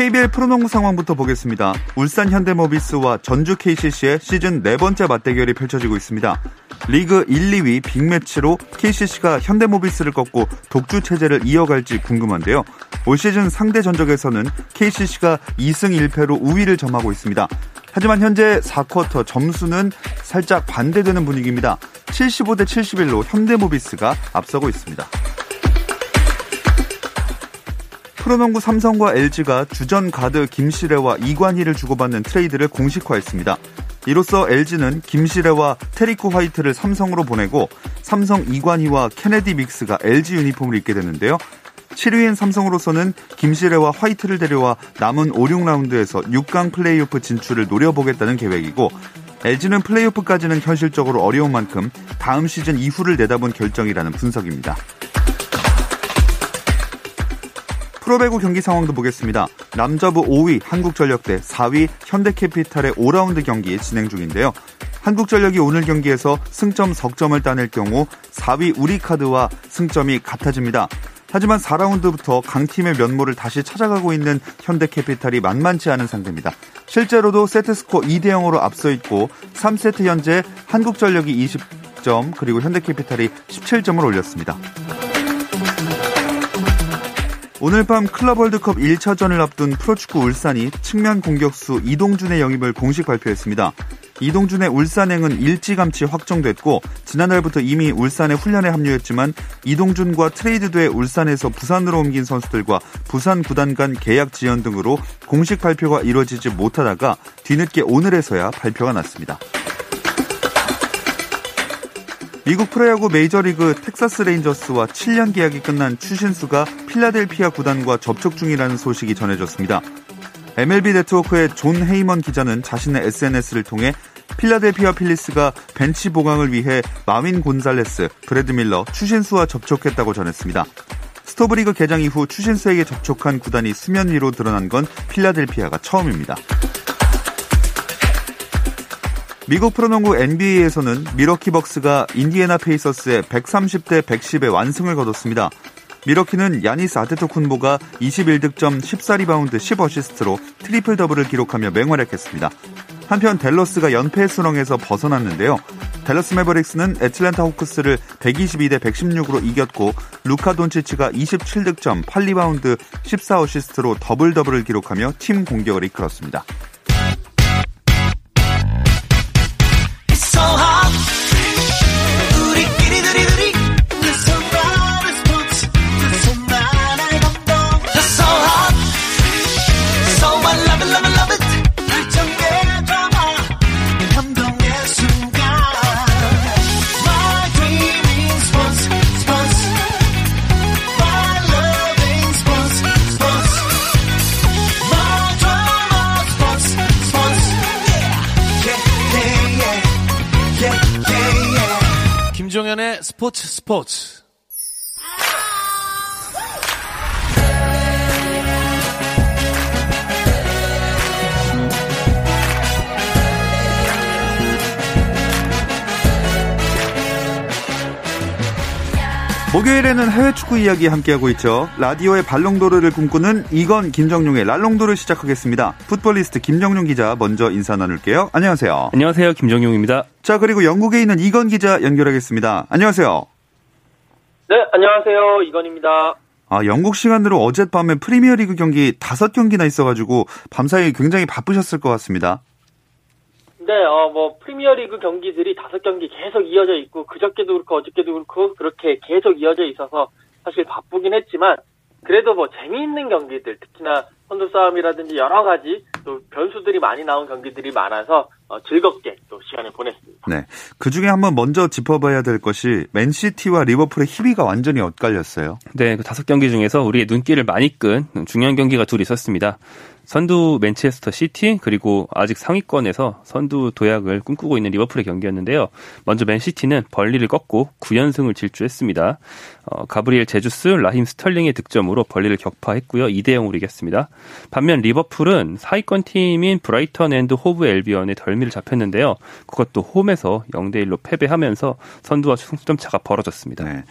KBL 프로농구 상황부터 보겠습니다. 울산 현대모비스와 전주 KCC의 시즌 네 번째 맞대결이 펼쳐지고 있습니다. 리그 1, 2위 빅매치로 KCC가 현대모비스를 꺾고 독주 체제를 이어갈지 궁금한데요. 올 시즌 상대 전적에서는 KCC가 2승 1패로 우위를 점하고 있습니다. 하지만 현재 4쿼터 점수는 살짝 반대되는 분위기입니다. 75대 71로 현대모비스가 앞서고 있습니다. 프로농구 삼성과 LG가 주전 가드 김시래와 이관희를 주고받는 트레이드를 공식화했습니다. 이로써 LG는 김시래와 테리코 화이트를 삼성으로 보내고 삼성 이관희와 케네디 믹스가 LG 유니폼을 입게 되는데요. 7위인 삼성으로서는 김시래와 화이트를 데려와 남은 5, 6라운드에서 6강 플레이오프 진출을 노려보겠다는 계획이고 LG는 플레이오프까지는 현실적으로 어려운 만큼 다음 시즌 이후를 내다본 결정이라는 분석입니다. 프로배구 경기 상황도 보겠습니다. 남자부 5위 한국전력 대 4위 현대캐피탈의 5라운드 경기 진행 중인데요. 한국전력이 오늘 경기에서 승점 석점을 따낼 경우 4위 우리카드와 승점이 같아집니다. 하지만 4라운드부터 강팀의 면모를 다시 찾아가고 있는 현대캐피탈이 만만치 않은 상대입니다. 실제로도 세트스코 2대 0으로 앞서 있고 3세트 현재 한국전력이 20점 그리고 현대캐피탈이 17점을 올렸습니다. 오늘 밤 클럽 월드컵 1차전을 앞둔 프로축구 울산이 측면 공격수 이동준의 영입을 공식 발표했습니다. 이동준의 울산행은 일찌감치 확정됐고 지난달부터 이미 울산에 훈련에 합류했지만 이동준과 트레이드돼 울산에서 부산으로 옮긴 선수들과 부산 구단 간 계약 지연 등으로 공식 발표가 이루어지지 못하다가 뒤늦게 오늘에서야 발표가 났습니다. 미국 프로야구 메이저리그 텍사스 레인저스와 7년 계약이 끝난 추신수가 필라델피아 구단과 접촉 중이라는 소식이 전해졌습니다. MLB 네트워크의 존 헤이먼 기자는 자신의 SNS를 통해 필라델피아 필리스가 벤치 보강을 위해 마윈 곤살레스, 브래드 밀러, 추신수와 접촉했다고 전했습니다. 스토브리그 개장 이후 추신수에게 접촉한 구단이 수면 위로 드러난 건 필라델피아가 처음입니다. 미국 프로농구 NBA에서는 밀워키 벅스가 인디애나 페이서스에 130대 110의 완승을 거뒀습니다. 밀워키는 야니스 아데토쿤보가 21득점 14리바운드 10어시스트로 트리플 더블을 기록하며 맹활약했습니다. 한편 댈러스가 연패 수렁에서 벗어났는데요. 댈러스 매버릭스는 애틀랜타 호크스를 122대 116으로 이겼고 루카 돈치치가 27득점 8리바운드 14어시스트로 더블 더블을 기록하며 팀 공격을 이끌었습니다. 스포츠. 목요일에는 해외 축구 이야기 함께하고 있죠. 라디오의 발롱도르를 꿈꾸는 이건 김정용의 랄롱도르 시작하겠습니다. 풋볼리스트 김정용 기자 먼저 인사 나눌게요. 안녕하세요. 안녕하세요. 김정용입니다. 자, 그리고 영국에 있는 이건 기자 연결하겠습니다. 안녕하세요. 네, 안녕하세요. 이건입니다. 아, 영국 시간으로 어젯밤에 프리미어리그 경기 다섯 경기나 있어가지고 밤사이 굉장히 바쁘셨을 것 같습니다. 네, 어, 뭐, 프리미어리그 경기들이 다섯 경기 계속 이어져 있고, 그저께도 그렇고, 어저께도 그렇고, 그렇게 계속 이어져 있어서, 사실 바쁘긴 했지만, 그래도 뭐 재미있는 경기들 특히나 선두 싸움이라든지 여러 가지 또 변수들이 많이 나온 경기들이 많아서 어, 즐겁게 또 시간을 보냈습니다. 네. 그 중에 한번 먼저 짚어봐야 될 것이 맨시티와 리버풀의 희비가 완전히 엇갈렸어요. 네, 그 다섯 경기 중에서 우리의 눈길을 많이 끈 중요한 경기가 둘 있었습니다. 선두 맨체스터 시티 그리고 아직 상위권에서 선두 도약을 꿈꾸고 있는 리버풀의 경기였는데요. 먼저 맨시티는 번리를 꺾고 9연승을 질주했습니다. 어, 가브리엘 제주스, 라힘 스털링의 득점으로 번리를 격파했고요. 2대 0으로 이겼습니다. 반면 리버풀은 상위권 팀인 브라이턴 앤드 호브 앨비언에 덜미를 잡혔는데요. 그것도 홈에서 0대 1로 패배하면서 선두와 승점 차가 벌어졌습니다. 네.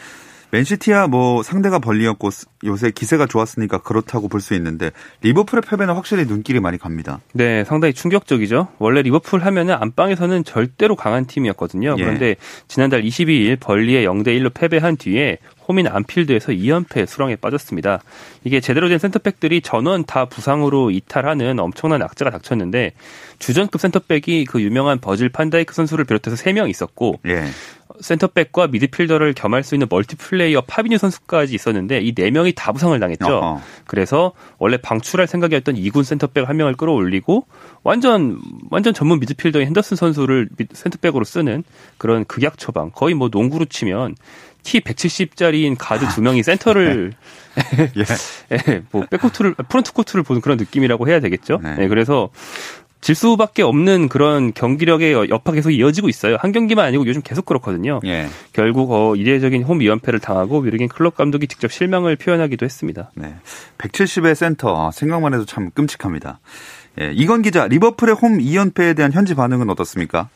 맨시티야 뭐 상대가 벌리였고 요새 기세가 좋았으니까 그렇다고 볼 수 있는데 리버풀의 패배는 확실히 눈길이 많이 갑니다. 네, 상당히 충격적이죠. 원래 리버풀 하면은 안방에서는 절대로 강한 팀이었거든요. 예. 그런데 지난달 22일 벌리에 0대 1로 패배한 뒤에 홈인 안필드에서 2연패 수렁에 빠졌습니다. 이게 제대로 된 센터백들이 전원 다 부상으로 이탈하는 엄청난 악재가 닥쳤는데 주전급 센터백이 그 유명한 버질 판다이크 선수를 비롯해서 3명 있었고 예. 센터백과 미드필더를 겸할 수 있는 멀티플레이어 파비뉴 선수까지 있었는데 이 네 명이 다 부상을 당했죠. 어허. 그래서 원래 방출할 생각이었던 2군 센터백 한 명을 끌어올리고 완전 완전 전문 미드필더인 핸더슨 선수를 센터백으로 쓰는 그런 극약 처방. 거의 뭐 농구로 치면 키 170짜리인 가드 두 명이 센터를 예. 예, 뭐 백코트를 프론트 코트를 보는 그런 느낌이라고 해야 되겠죠. 네. 네, 그래서 질 수밖에 없는 그런 경기력의 여파 계속 이어지고 있어요. 한 경기만 아니고 요즘 계속 그렇거든요. 예. 결국 어, 이례적인 홈 2연패를 당하고 위르겐 클롭 감독이 직접 실망을 표현하기도 했습니다. 네. 170의 센터 생각만 해도 참 끔찍합니다. 예. 이건 기자 리버풀의 홈 2연패에 대한 현지 반응은 어떻습니까?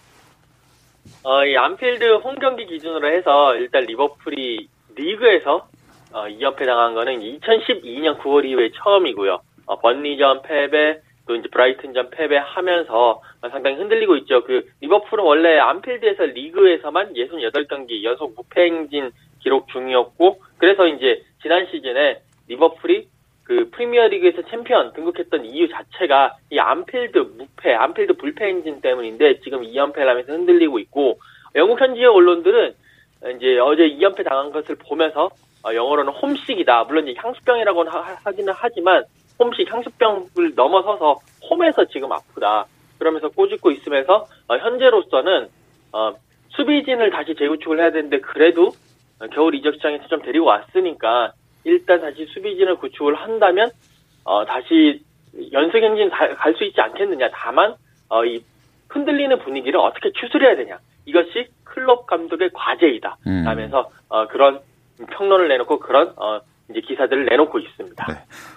어, 이 안필드 홈 경기 기준으로 해서 일단 리버풀이 리그에서 어, 2연패 당한 거는 2012년 9월 이후에 처음이고요. 어, 번리전 패배, 또 이제 브라이튼전 패배하면서 상당히 흔들리고 있죠. 그 리버풀은 원래 안필드에서 리그에서만 68경기 연속 무패 행진 기록 중이었고 그래서 이제 지난 시즌에 리버풀이 그 프리미어리그에서 챔피언 등극했던 이유 자체가 이 안필드 무패, 안필드 불패 행진 때문인데 지금 2연패를 하면서 흔들리고 있고 영국 현지의 언론들은 이제 어제 2연패 당한 것을 보면서 어, 영어로는 홈식이다. 물론 이제 향수병이라고는 하 기는 하지만 홈식 향수병을 넘어서서 홈에서 지금 아프다. 그러면서 꼬집고 있으면서 어, 현재로서는 어, 수비진을 다시 재구축을 해야 되는데 그래도 겨울 이적 시장에서 좀 데리고 왔으니까 일단 다시 수비진을 구축을 한다면 어, 다시 연승 행진 갈 수 있지 않겠느냐. 다만 어, 이 흔들리는 분위기를 어떻게 추스려야 되냐. 이것이 클롭 감독의 과제이다. 음. 라면서 어, 그런 평론을 내놓고 그런 어, 이제 기사들을 내놓고 있습니다. 네.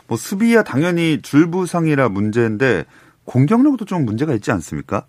뭐 수비야 당연히 줄부상이라 문제인데 공격력도 좀 문제가 있지 않습니까?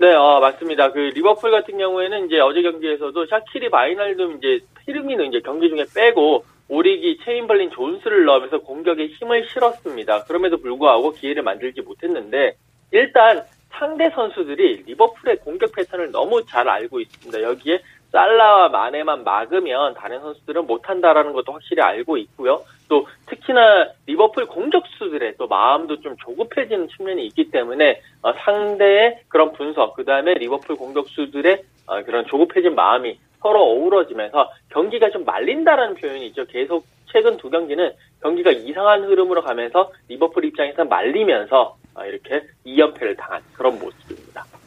네, 어, 맞습니다. 그 리버풀 같은 경우에는 이제 어제 경기에서도 샤키리 바이날둠 이제 피르미누 이제 경기 중에 빼고 오리기 체임벌린 존스를 넣으면서 공격에 힘을 실었습니다. 그럼에도 불구하고 기회를 만들지 못했는데 일단 상대 선수들이 리버풀의 공격 패턴을 너무 잘 알고 있습니다. 여기에 살라와 마네만 막으면 다른 선수들은 못한다라는 것도 확실히 알고 있고요. 또 특히나 리버풀 공격수들의 또 마음도 좀 조급해지는 측면이 있기 때문에 어, 상대의 그런 분석, 그 다음에 리버풀 공격수들의 어, 그런 조급해진 마음이 서로 어우러지면서 경기가 좀 말린다라는 표현이 있죠. 계속 최근 두 경기는 경기가 이상한 흐름으로 가면서 리버풀 입장에서 말리면서 어, 이렇게 2연패를 당한 그런 모습입니다.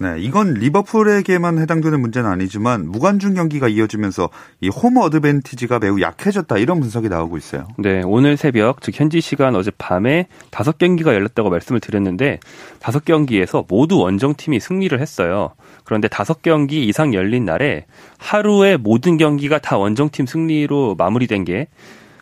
네, 이건 리버풀에게만 해당되는 문제는 아니지만 무관중 경기가 이어지면서 이 홈 어드밴티지가 매우 약해졌다 이런 분석이 나오고 있어요. 네, 오늘 새벽 즉 현지 시간 어제 밤에 다섯 경기가 열렸다고 말씀을 드렸는데 다섯 경기에서 모두 원정팀이 승리를 했어요. 그런데 다섯 경기 이상 열린 날에 하루에 모든 경기가 다 원정팀 승리로 마무리된 게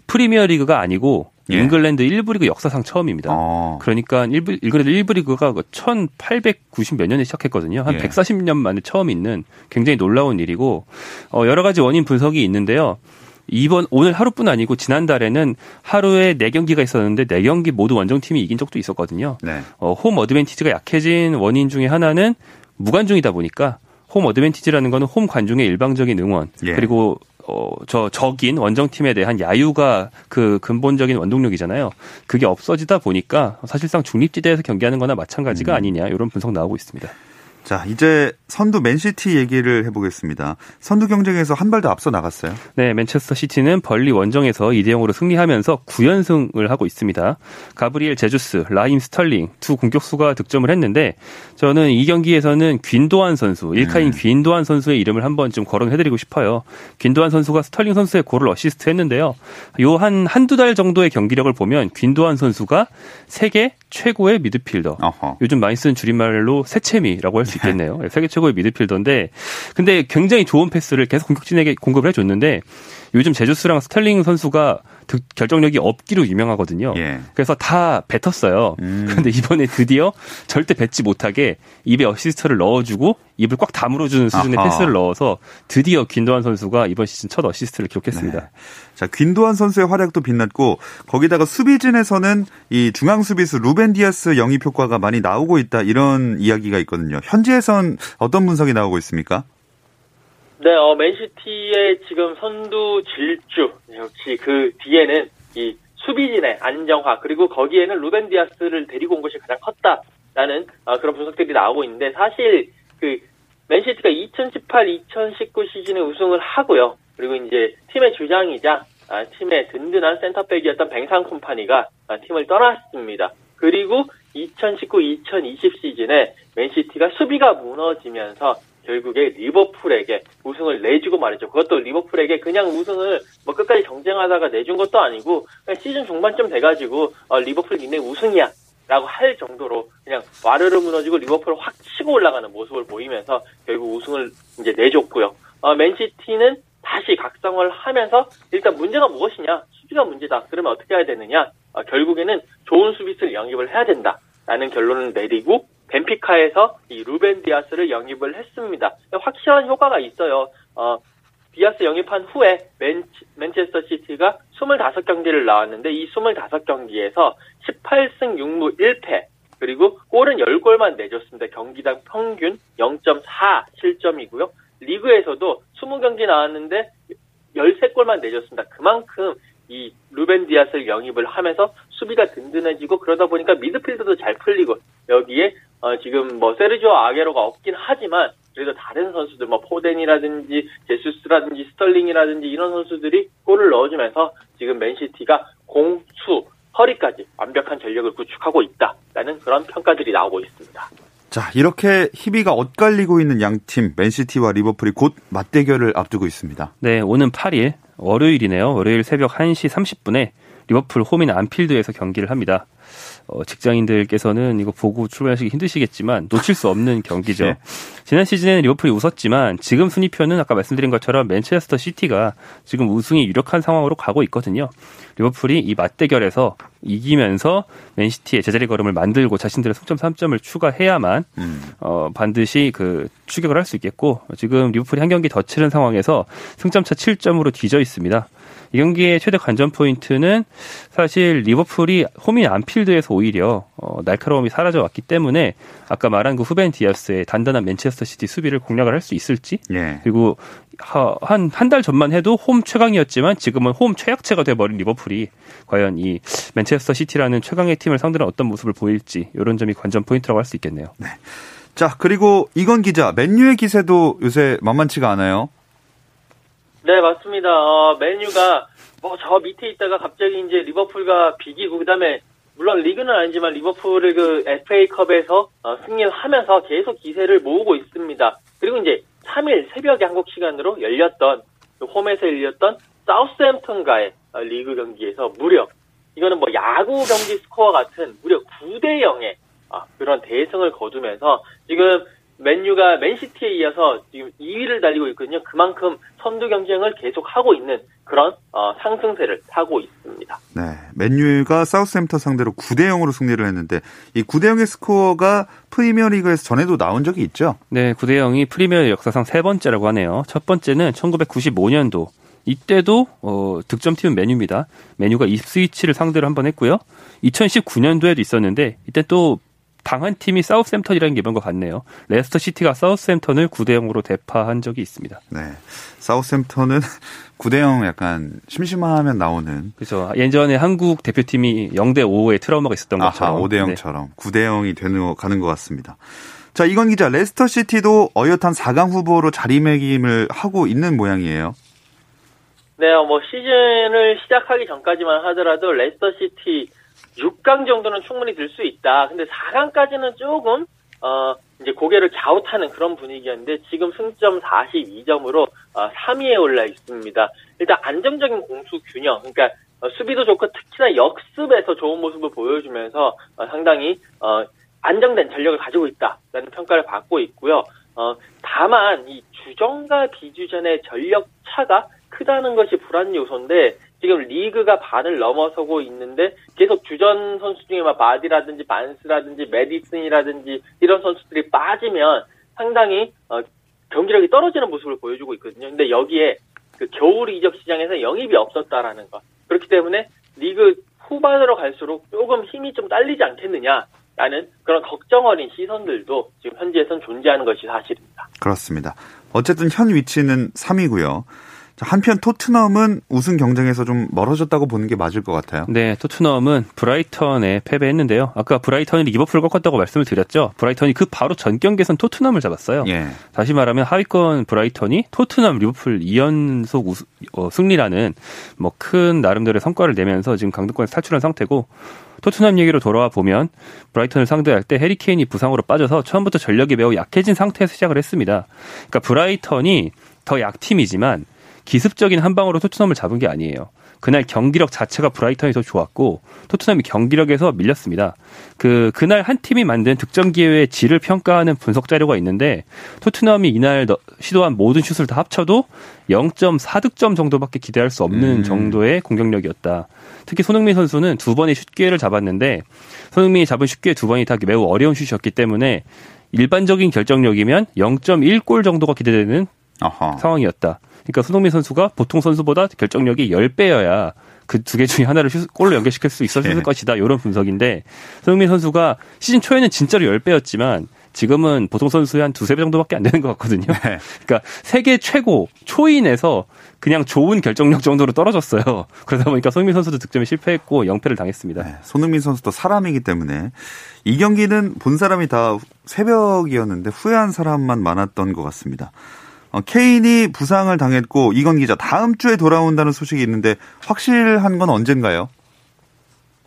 프리미어 리그가 아니고 예. 잉글랜드 1부 리그 역사상 처음입니다. 어. 그러니까 1부, 잉글랜드 1부 리그가 1890 몇 년에 시작했거든요. 한 예. 140년 만에 처음 있는 굉장히 놀라운 일이고 어, 여러 가지 원인 분석이 있는데요. 이번 오늘 하루뿐 아니고 지난달에는 하루에 4경기가 있었는데 4경기 모두 원정팀이 이긴 적도 있었거든요. 네. 어, 홈 어드밴티지가 약해진 원인 중에 하나는 무관중이다 보니까 홈 어드밴티지라는 거는 홈 관중의 일방적인 응원 예. 그리고 어, 저 적인 원정팀에 대한 야유가 그 근본적인 원동력이잖아요. 그게 없어지다 보니까 사실상 중립지대에서 경기하는 거나 마찬가지가 음. 아니냐 이런 분석 나오고 있습니다. 자, 이제 선두 맨시티 얘기를 해보겠습니다. 선두 경쟁에서 한 발 더 앞서 나갔어요. 네, 맨체스터 시티는 번리 원정에서 2대 0으로 승리하면서 9연승을 하고 있습니다. 가브리엘 제주스, 라힘 스털링 두 공격수가 득점을 했는데 저는 이 경기에서는 귄도안 선수, 일카이 네. 귄도안 선수의 이름을 한번 좀 거론해드리고 싶어요. 귄도안 선수가 스털링 선수의 골을 어시스트 했는데요. 요 한 한두 달 정도의 경기력을 보면 귄도안 선수가 세계 최고의 미드필더. 어허. 요즘 많이 쓰는 줄임말로 세체미라고 할수 있겠네요. 네. 세계 최고의 미드필더인데 근데 굉장히 좋은 패스를 계속 공격진에게 공급을 해줬는데 요즘 제주스랑 스털링 선수가 득, 결정력이 없기로 유명하거든요. 예. 그래서 다 뱉었어요. 음. 그런데 이번에 드디어 절대 뱉지 못하게 입에 어시스트를 넣어주고 입을 꽉 다물어주는 수준의 아하. 패스를 넣어서 드디어 귄도안 선수가 이번 시즌 첫 어시스트를 기록했습니다. 네. 자, 귄도안 선수의 활약도 빛났고 거기다가 수비진에서는 이 중앙 수비수 루벤 디아스 영입 효과가 많이 나오고 있다 이런 이야기가 있거든요. 현지에선 어떤 분석이 나오고 있습니까? 네, 어, 맨시티의 지금 선두 질주 역시 그 뒤에는 이 수비진의 안정화 그리고 거기에는 루벤 디아스를 데리고 온 것이 가장 컸다라는 어, 그런 분석들이 나오고 있는데 사실 그 맨시티가 2018-2019 시즌에 우승을 하고요. 그리고 이제 팀의 주장이자 아, 팀의 든든한 센터백이었던 뱅상 콤파니가 아, 팀을 떠났습니다. 그리고 2019-2020 시즌에 맨시티가 수비가 무너지면서 결국에 리버풀에게 우승을 내주고 말이죠. 그것도 리버풀에게 그냥 우승을 뭐 끝까지 경쟁하다가 내준 것도 아니고 시즌 중반쯤 돼가지고 어, 리버풀 니네 우승이야. 라고 할 정도로 그냥 와르르 무너지고 리버풀을 확 치고 올라가는 모습을 보이면서 결국 우승을 이제 내줬고요. 어, 맨시티는 다시 각성을 하면서 일단 문제가 무엇이냐? 수비가 문제다. 그러면 어떻게 해야 되느냐? 어, 결국에는 좋은 수비수를 영입을 해야 된다라는 결론을 내리고 벤피카에서 이 루벤 디아스를 영입을 했습니다. 확실한 효과가 있어요. 어, 디아스 영입한 후에 맨, 맨체스터 시티가 25경기를 나왔는데 이 25경기에서 18승 6무 1패 그리고 골은 10골만 내줬습니다. 경기당 평균 0.4 실점이고요. 리그에서도 20경기 나왔는데 13골만 내줬습니다. 그만큼 이 루벤 디아스를 영입을 하면서 수비가 든든해지고 그러다 보니까 미드필드도 잘 풀리고 여기에 어, 지금 뭐 세르지오 아게로가 없긴 하지만 그래도 다른 선수들 뭐 포덴이라든지 제수스라든지 스털링이라든지 이런 선수들이 골을 넣어주면서 지금 맨시티가 공수 허리까지 완벽한 전력을 구축하고 있다라는 그런 평가들이 나오고 있습니다. 자, 이렇게 희비가 엇갈리고 있는 양팀 맨시티와 리버풀이 곧 맞대결을 앞두고 있습니다. 네, 오는 8일 월요일이네요. 월요일 새벽 1시 30분에 리버풀 홈인 안필드에서 경기를 합니다. 어, 직장인들께서는 이거 보고 출발하시기 힘드시겠지만 놓칠 수 없는 경기죠. 네. 지난 시즌에는 리버풀이 웃었지만 지금 순위표는 아까 말씀드린 것처럼 맨체스터 시티가 지금 우승이 유력한 상황으로 가고 있거든요. 리버풀이 이 맞대결에서 이기면서 맨시티의 제자리 걸음을 만들고 자신들의 승점 3점을 추가해야만 음. 어, 반드시 그 추격을 할 수 있겠고 지금 리버풀이 한 경기 더 치른 상황에서 승점차 7점으로 뒤져 있습니다. 이 경기의 최대 관전 포인트는 사실 리버풀이 홈인 안필드에서 오히려 어, 날카로움이 사라져 왔기 때문에 아까 말한 그 후벤 디아스의 단단한 맨체스터 시티 수비를 공략을 할 수 있을지 예. 그리고 한 한 달 전만 해도 홈 최강이었지만 지금은 홈 최약체가 돼버린 리버풀이 과연 이 맨체스터 시티라는 최강의 팀을 상대로 어떤 모습을 보일지 이런 점이 관전 포인트라고 할 수 있겠네요. 네. 자 그리고 이건 기자 맨유의 기세도 요새 만만치가 않아요. 네, 맞습니다. 어, 맨유가 뭐 저 밑에 있다가 갑자기 이제 리버풀과 비기고 그다음에 물론 리그는 아니지만 리버풀을 그 FA컵에서 어, 승리를 하면서 계속 기세를 모으고 있습니다. 그리고 이제 3일 새벽에 한국 시간으로 열렸던 그 홈에서 열렸던 사우스햄튼과의 어, 리그 경기에서 무려 이거는 뭐 야구 경기 스코어 같은 무려 9대 0의 아, 그런 대승을 거두면서 지금 맨유가 맨시티에 이어서 지금 2위를 달리고 있거든요. 그만큼 선두 경쟁을 계속 하고 있는 그런 어, 상승세를 타고 있습니다. 네, 맨유가 사우스햄터 상대로 9대 0으로 승리를 했는데 이 9대 0의 스코어가 프리미어리그에서 전에도 나온 적이 있죠? 네, 9대 0이 프리미어 역사상 세 번째라고 하네요. 첫 번째는 1995년도 이때도 어, 득점팀은 맨유입니다. 맨유가 입스위치를 상대로 한 번 했고요. 2019년도에도 있었는데 이때 또 당한 팀이 사우스햄턴이라는 게 이번과 같네요. 레스터 시티가 사우스햄턴을 9대 0으로 대파한 적이 있습니다. 네. 사우스햄턴은 9대 0 약간 심심하면 나오는. 그렇죠. 예전에 한국 대표팀이 0대 5의 트라우마가 있었던 것처럼. 아하, 5대 0처럼 네. 9대 0이 되는 가는 것 같습니다. 자, 이건 기자, 레스터 시티도 어엿한 4강 후보로 자리매김을 하고 있는 모양이에요. 네, 뭐 시즌을 시작하기 전까지만 하더라도 레스터 시티 6강 정도는 충분히 들 수 있다. 근데 4강까지는 조금 어 이제 고개를 갸웃하는 그런 분위기였는데 지금 승점 42점으로 어, 3위에 올라 있습니다. 일단 안정적인 공수 균형, 그러니까 어, 수비도 좋고 특히나 역습에서 좋은 모습을 보여주면서 어, 상당히 어, 안정된 전력을 가지고 있다라는 평가를 받고 있고요. 어, 다만 이 주전과 비주전의 전력 차가 크다는 것이 불안 요소인데 지금 리그가 반을 넘어서고 있는데 계속 주전 선수 중에 막 바디라든지 반스라든지 메디슨이라든지 이런 선수들이 빠지면 상당히 어, 경기력이 떨어지는 모습을 보여주고 있거든요. 근데 여기에 그 겨울 이적 시장에서 영입이 없었다라는 것. 그렇기 때문에 리그 후반으로 갈수록 조금 힘이 좀 딸리지 않겠느냐라는 그런 걱정 어린 시선들도 지금 현지에선 존재하는 것이 사실입니다. 그렇습니다. 어쨌든 현 위치는 3위고요. 한편 토트넘은 우승 경쟁에서 좀 멀어졌다고 보는 게 맞을 것 같아요. 네, 토트넘은 브라이턴에 패배했는데요. 아까 브라이턴이 리버풀을 꺾었다고 말씀을 드렸죠. 브라이턴이 그 바로 전 경기에선 토트넘을 잡았어요. 예. 다시 말하면 하위권 브라이턴이 토트넘 리버풀 2연속 우승, 어, 승리라는 뭐 큰 나름대로의 성과를 내면서 지금 강등권에서 탈출한 상태고 토트넘 얘기로 돌아와 보면 브라이턴을 상대할 때 해리 케인이 부상으로 빠져서 처음부터 전력이 매우 약해진 상태에서 시작을 했습니다. 그러니까 브라이턴이 더 약팀이지만 기습적인 한 방으로 토트넘을 잡은 게 아니에요. 그날 경기력 자체가 브라이턴이 더 좋았고 토트넘이 경기력에서 밀렸습니다. 그 그날 한 팀이 만든 득점 기회의 질을 평가하는 분석 자료가 있는데 토트넘이 이날 시도한 모든 슛을 다 합쳐도 0.4득점 정도밖에 기대할 수 없는 음. 정도의 공격력이었다. 특히 손흥민 선수는 두 번의 슛 기회를 잡았는데 손흥민이 잡은 슛 기회 두 번이 다 매우 어려운 슛이었기 때문에 일반적인 결정력이면 0.1골 정도가 기대되는 어허. 상황이었다. 그러니까 손흥민 선수가 보통 선수보다 결정력이 10배여야 그 두 개 중에 하나를 골로 연결시킬 수 있었을 네. 것이다. 이런 분석인데 손흥민 선수가 시즌 초에는 진짜로 10배였지만 지금은 보통 선수의 한 두세 배 정도밖에 안 되는 것 같거든요. 네. 그러니까 세계 최고 초인에서 그냥 좋은 결정력 정도로 떨어졌어요. 그러다 보니까 손흥민 선수도 득점에 실패했고 영패를 당했습니다. 네. 손흥민 선수도 사람이기 때문에 이 경기는 본 사람이 다 새벽이었는데 후회한 사람만 많았던 것 같습니다. 어, 케인이 부상을 당했고 이건 기자 다음 주에 돌아온다는 소식이 있는데 확실한 건 언젠가요?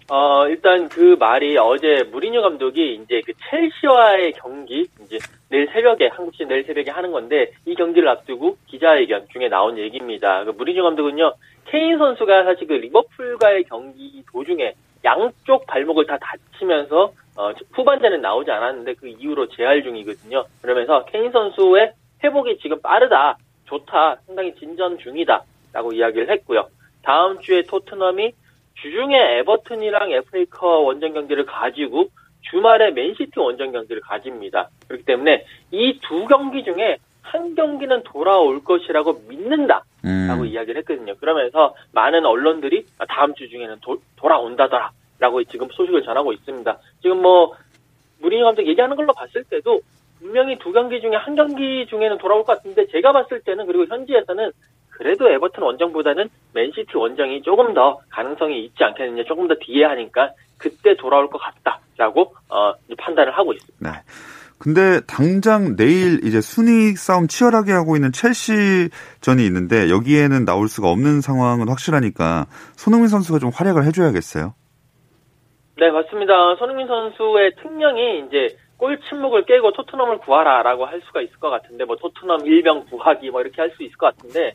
어, 일단 그 말이 어제 무리뉴 감독이 이제 그 첼시와의 경기 이제 내일 새벽에 한국 시 내일 새벽에 하는 건데 이 경기를 앞두고 기자회견 중에 나온 얘기입니다. 그 무리뉴 감독은요 케인 선수가 사실 그 리버풀과의 경기 도중에 양쪽 발목을 다 다치면서 어, 후반전에 나오지 않았는데 그 이후로 재활 중이거든요. 그러면서 케인 선수의 회복이 지금 빠르다, 좋다, 상당히 진전 중이다 라고 이야기를 했고요. 다음 주에 토트넘이 주중에 에버튼이랑 FA컵 원정 경기를 가지고 주말에 맨시티 원정 경기를 가집니다. 그렇기 때문에 이 두 경기 중에 한 경기는 돌아올 것이라고 믿는다. 라고 음. 이야기를 했거든요. 그러면서 많은 언론들이 다음 주 중에는 도, 돌아온다더라. 라고 지금 소식을 전하고 있습니다. 지금 뭐, 무리뉴 감독 얘기하는 걸로 봤을 때도 분명히 두 경기 중에 한 경기 중에는 돌아올 것 같은데 제가 봤을 때는 그리고 현지에서는 그래도 에버튼 원정보다는 맨시티 원정이 조금 더 가능성이 있지 않겠느냐 조금 더 뒤에 하니까 그때 돌아올 것 같다라고 어, 판단을 하고 있습니다. 네. 근데 당장 내일 이제 순위 싸움 치열하게 하고 있는 첼시전이 있는데 여기에는 나올 수가 없는 상황은 확실하니까 손흥민 선수가 좀 활약을 해줘야겠어요. 네 맞습니다. 손흥민 선수의 특명이 이제 골 침묵을 깨고 토트넘을 구하라라고 할 수가 있을 것 같은데 뭐 토트넘 일병 구하기 뭐 이렇게 할 수 있을 것 같은데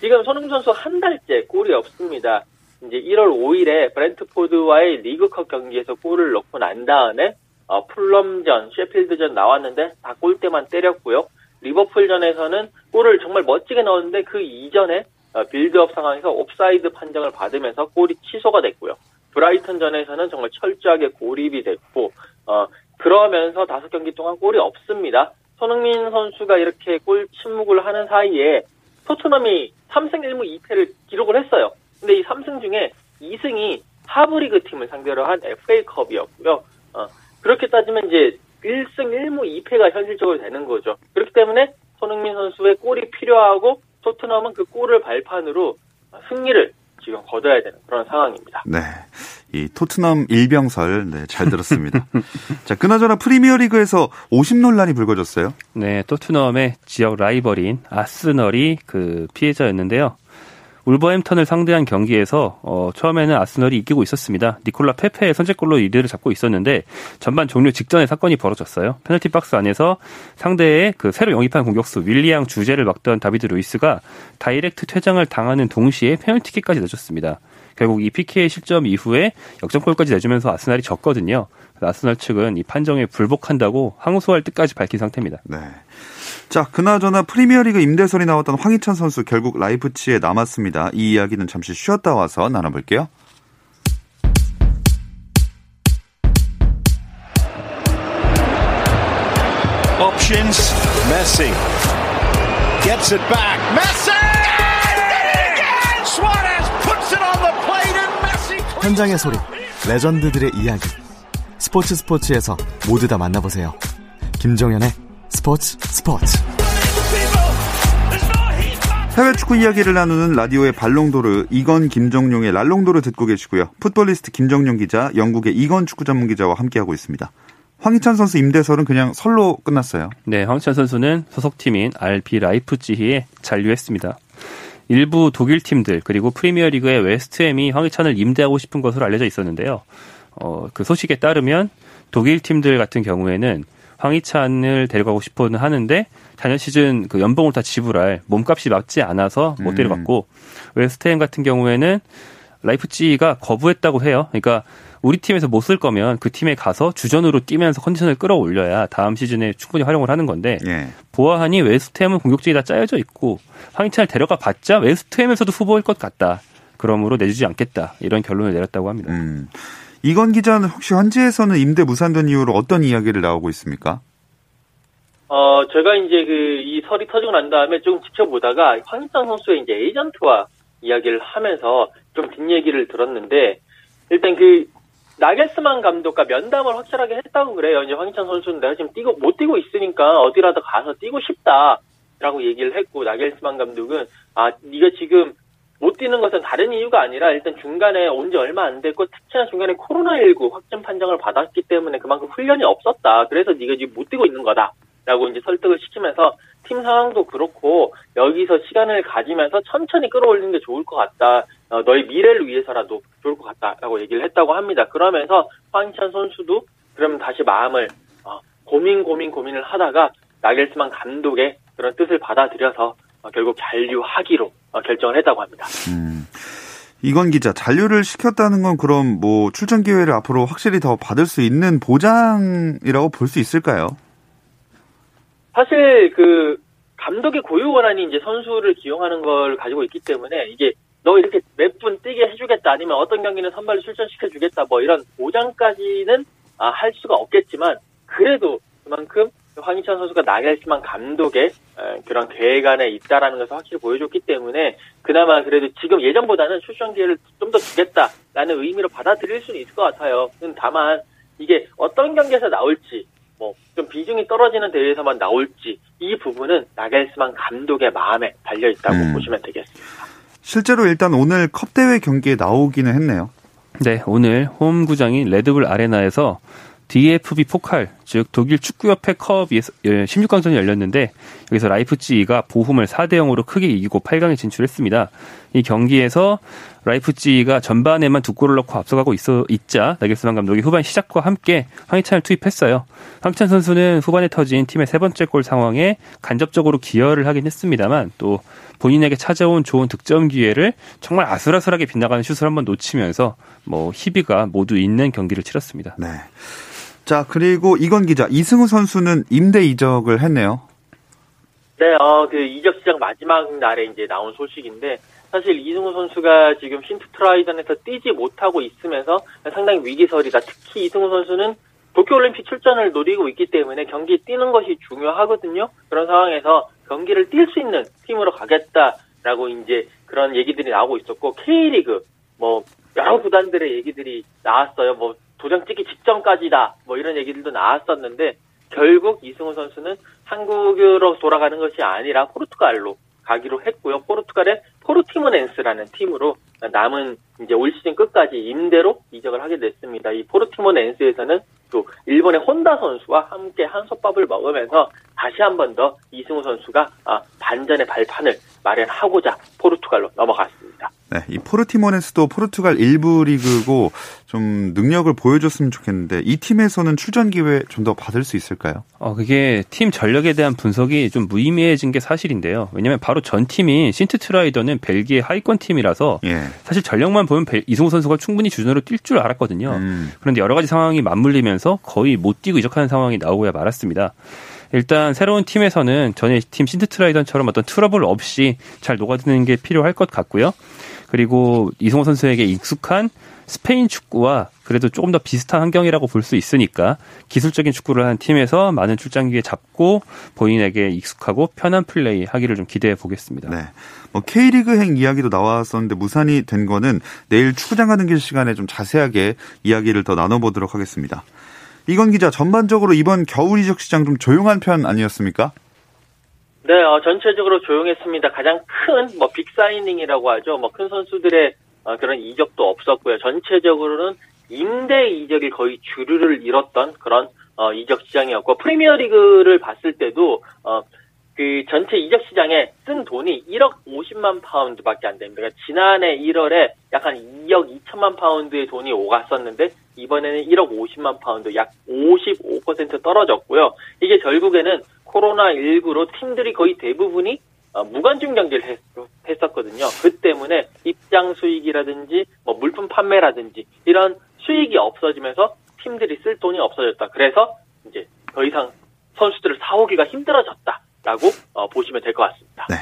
지금 손흥민 선수 한 달째 골이 없습니다. 이제 1월 5일에 브렌트포드와의 리그컵 경기에서 골을 넣고 난 다음에 어, 풀럼전, 셰필드전 나왔는데 다 골대만 때렸고요. 리버풀전에서는 골을 정말 멋지게 넣었는데 그 이전에 어, 빌드업 상황에서 오프사이드 판정을 받으면서 골이 취소가 됐고요. 브라이턴전에서는 정말 철저하게 고립이 됐고 어, 그러면서 다섯 경기 동안 골이 없습니다. 손흥민 선수가 이렇게 골 침묵을 하는 사이에 토트넘이 3승 1무 2패를 기록을 했어요. 근데 이 3승 중에 2승이 하브리그 팀을 상대로 한 FA컵이었고요. 어, 그렇게 따지면 이제 1승 1무 2패가 현실적으로 되는 거죠. 그렇기 때문에 손흥민 선수의 골이 필요하고 토트넘은 그 골을 발판으로 승리를 지금 거둬야 되는 그런 상황입니다. 네. 이 토트넘 일병설 네, 잘 들었습니다. 자, 그나저나 프리미어리그에서 50 논란이 불거졌어요. 네, 토트넘의 지역 라이벌인 아스널이 그 피해자였는데요. 울버햄턴을 상대한 경기에서 어, 처음에는 아스널이 이기고 있었습니다. 니콜라 페페의 선제골로 리드를 잡고 있었는데 전반 종료 직전에 사건이 벌어졌어요. 페널티 박스 안에서 상대의 그 새로 영입한 공격수 윌리안 주제를 막던 다비드 루이스가 다이렉트 퇴장을 당하는 동시에 페널티킥까지 내줬습니다. 결국 이 PK 실점 이후에 역전골까지 내주면서 아스날이 졌거든요. 아스날 측은 이 판정에 불복한다고 항소할 뜻까지 밝힌 상태입니다. 네. 자, 그나저나 프리미어리그 임대설이 나왔던 황희찬 선수 결국 라이프치히에 남았습니다. 이 이야기는 잠시 쉬었다 와서 나눠볼게요. Options. Messi. Gets it back. Messi! Suarez 현장의 소리, 레전드들의 이야기. 스포츠 스포츠에서 모두 다 만나보세요. 김종현의 스포츠 스포츠. 해외 축구 이야기를 나누는 라디오의 발롱도르 이건 김정용의 랄롱도르 듣고 계시고요. 풋볼리스트 김정용 기자, 영국의 이건 축구 전문 기자와 함께하고 있습니다. 황희찬 선수 임대설은 그냥 설로 끝났어요. 네, 황희찬 선수는 소속팀인 RB 라이프치히에 잔류했습니다. 일부 독일 팀들 그리고 프리미어리그의 웨스트햄이 황희찬을 임대하고 싶은 것으로 알려져 있었는데요. 어, 그 소식에 따르면 독일 팀들 같은 경우에는 황희찬을 데려가고 싶어는 하는데 작년 시즌 그 연봉을 다 지불할 몸값이 맞지 않아서 못 데려갔고 음. 웨스트햄 같은 경우에는 라이프치히가 거부했다고 해요. 그러니까 우리 팀에서 못 쓸 거면 그 팀에 가서 주전으로 뛰면서 컨디션을 끌어올려야 다음 시즌에 충분히 활용을 하는 건데 예. 보아하니 웨스트햄은 공격진이 다 짜여져 있고 황희찬을 데려가 봤자 웨스트햄에서도 후보일 것 같다. 그러므로 내주지 않겠다. 이런 결론을 내렸다고 합니다. 음. 이건 기자는 혹시 현지에서는 임대 무산된 이유로 어떤 이야기를 나오고 있습니까? 어, 제가 이제 그 이 설이 터지고 난 다음에 조금 지켜보다가 황희찬 선수의 이제 에이전트와 이야기를 하면서 좀 뒷얘기를 들었는데 일단 그 나겔스만 감독과 면담을 확실하게 했다고 그래요. 이제 황희찬 내가 지금 뛰고 못 뛰고 있으니까 어디라도 가서 뛰고 싶다라고 얘기를 했고 나겔스만 감독은 아 네가 지금 못 뛰는 것은 다른 이유가 아니라 일단 중간에 온 지 얼마 안 됐고 특히나 중간에 코로나19 확진 판정을 받았기 때문에 그만큼 훈련이 없었다. 그래서 네가 지금 못 뛰고 있는 거다. 라고 이제 설득을 시키면서 팀 상황도 그렇고 여기서 시간을 가지면서 천천히 끌어올리는 게 좋을 것 같다. 어, 너의 미래를 위해서라도 좋을 것 같다라고 얘기를 했다고 합니다. 그러면서 황희찬 선수도 그러면 다시 마음을 어, 고민 고민 고민을 하다가 나겔스만 감독의 그런 뜻을 받아들여서 어, 결국 잔류하기로 어, 결정을 했다고 합니다. 음. 이건 기자, 잔류를 시켰다는 건 그럼 뭐 출전 기회를 앞으로 확실히 더 받을 수 있는 보장이라고 볼 수 있을까요? 사실 그 감독의 고유 권한이 이제 선수를 기용하는 걸 가지고 있기 때문에 이게 너 이렇게 몇 분 뛰게 해주겠다 아니면 어떤 경기는 선발로 출전시켜주겠다 뭐 이런 보장까지는 아, 할 수가 없겠지만 그래도 그만큼 황희찬 선수가 나겔스만 감독의 그런 계획 안에 있다라는 것을 확실히 보여줬기 때문에 그나마 그래도 지금 예전보다는 출전 기회를 좀 더 주겠다라는 의미로 받아들일 수는 있을 것 같아요. 다만 이게 어떤 경기에서 나올지 뭐 좀 비중이 떨어지는 대회에서만 나올지 이 부분은 나겔스만 감독의 마음에 달려 있다고 음. 보시면 되겠습니다. 실제로 일단 오늘 컵 대회 경기에 나오기는 했네요. 네, 오늘 홈 구장인 레드불 아레나에서 DFB 포칼, 즉 독일 축구협회 컵 16강전이 열렸는데 여기서 라이프찌히가 보훔을 4대 0으로 크게 이기고 8강에 진출했습니다. 이 경기에서 라이프찌히가 전반에만 두 골을 넣고 앞서가고 있어 있자 나겔스만 감독이 후반 시작과 함께 황희찬을 투입했어요. 황희찬 선수는 후반에 터진 팀의 세 번째 골 상황에 간접적으로 기여를 하긴 했습니다만 또 본인에게 찾아온 좋은 득점 기회를 정말 아슬아슬하게 빗나가는 슛을 한번 놓치면서 뭐 희비가 모두 있는 경기를 치렀습니다. 네. 자, 그리고 이건 기자, 이승우 선수는 임대 이적을 했네요. 네, 어, 그 이적 시장 마지막 날에 이제 나온 소식인데, 사실 이승우 선수가 지금 신트트라이전에서 뛰지 못하고 있으면서 상당히 위기설이다. 특히 이승우 선수는 도쿄올림픽 출전을 노리고 있기 때문에 경기에 뛰는 것이 중요하거든요. 그런 상황에서 경기를 뛸 수 있는 팀으로 가겠다라고 이제 그런 얘기들이 나오고 있었고, K리그, 뭐, 여러 구단들의 얘기들이 나왔어요. 뭐, 도장 찍기 직전까지다. 뭐 이런 얘기들도 나왔었는데 결국 이승우 선수는 한국으로 돌아가는 것이 아니라 포르투갈로 가기로 했고요. 포르투갈의 포르티모넨스라는 팀으로 남은 이제 올 시즌 끝까지 임대로 이적을 하게 됐습니다. 이 포르티모넨스에서는 또 일본의 혼다 선수와 함께 한솥밥을 먹으면서 다시 한 번 더 이승우 선수가 아, 반전의 발판을 마련하고자 포르투갈로 넘어갔습니다. 네, 이 포르티모넨스도 포르투갈 1부 리그고 좀 능력을 보여줬으면 좋겠는데 이 팀에서는 출전 기회 좀 더 받을 수 있을까요? 어, 그게 팀 전력에 대한 분석이 좀 무의미해진 게 사실인데요. 왜냐하면 바로 전 팀인 신트 트라위던은 벨기에 하위권 팀이라서 예. 사실 전력만 보면 이승우 선수가 충분히 주전으로 뛸 줄 알았거든요. 음. 그런데 여러 가지 상황이 맞물리면서 거의 못 뛰고 이적하는 상황이 나오고야 말았습니다. 일단 새로운 팀에서는 전에 팀 신트 트라위던처럼 어떤 트러블 없이 잘 녹아드는 게 필요할 것 같고요. 그리고 이승우 선수에게 익숙한 스페인 축구와 그래도 조금 더 비슷한 환경이라고 볼 수 있으니까 기술적인 축구를 하는 팀에서 많은 출장 기회 잡고 본인에게 익숙하고 편한 플레이 하기를 좀 기대해 보겠습니다. 네. 뭐 K리그 행 이야기도 나왔었는데 무산이 된 거는 내일 축구장 가는 길 시간에 좀 자세하게 이야기를 더 나눠보도록 하겠습니다. 이건 기자 전반적으로 이번 겨울 이적 시장 좀 조용한 편 아니었습니까? 네, 어, 전체적으로 조용했습니다. 가장 큰 뭐 빅사이닝이라고 하죠. 뭐 큰 선수들의 어, 그런 이적도 없었고요. 전체적으로는 임대 이적이 거의 주류를 잃었던 그런 어, 이적 시장이었고 프리미어리그를 봤을 때도 어, 그 전체 이적 시장에 쓴 돈이 1억 50만 파운드밖에 안 됩니다. 그러니까 지난해 1월에 약 한 2억 2천만 파운드의 돈이 오갔었는데 이번에는 1억 50만 파운드, 약 55% 떨어졌고요. 이게 결국에는 코로나19로 팀들이 거의 대부분이 어, 무관중 경기를 했, 었거든요. 그 때문에 입장 수익이라든지 뭐 물품 판매라든지 이런 수익이 없어지면서 팀들이 쓸 돈이 없어졌다. 그래서 이제 더 이상 선수들을 사오기가 힘들어졌다라고 어, 보시면 될 것 같습니다. 네.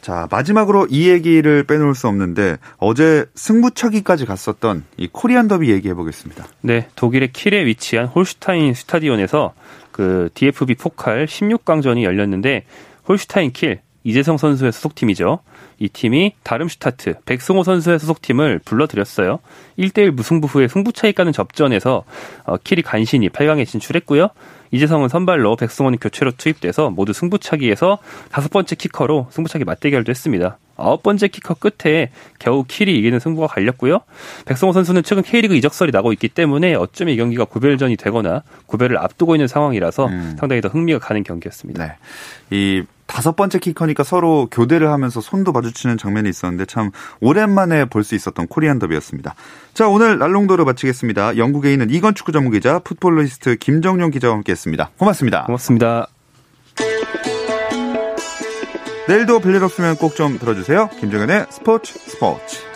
자, 마지막으로 이 얘기를 빼놓을 수 없는데 어제 승부차기까지 갔었던 이 코리안 더비 얘기해 보겠습니다. 네, 독일의 킬에 위치한 홀슈타인 스타디온에서 그 DFB 포칼 16강전이 열렸는데 홀슈타인 킬 이재성 선수의 소속팀이죠. 이 팀이 다름슈타트 백승호 선수의 소속팀을 불러들였어요. 1대1 무승부 후에 승부차기 가는 접전에서 어, 킬이 간신히 8강에 진출했고요. 이재성은 선발로 백승호는 교체로 투입돼서 모두 승부차기에서 다섯 번째 키커로 승부차기 맞대결도 했습니다. 아홉 번째 키커 끝에 겨우 킬이 이기는 승부가 갈렸고요. 백승호 선수는 최근 K리그 이적설이 나고 있기 때문에 어쩌면 이 경기가 고별전이 되거나 고별을 앞두고 있는 상황이라서 음. 상당히 더 흥미가 가는 경기였습니다. 네. 이 다섯 번째 키커니까 서로 교대를 하면서 손도 마주치는 장면이 있었는데 참 오랜만에 볼 수 있었던 코리안 더비였습니다. 자, 오늘 날롱도를 마치겠습니다. 영국에 있는 이건 축구 전문 기자, 풋볼리스트 김정용 기자와 함께했습니다. 고맙습니다. 고맙습니다. 내일도 별일 없으면 꼭 좀 들어주세요. 김정현의 스포츠 스포츠.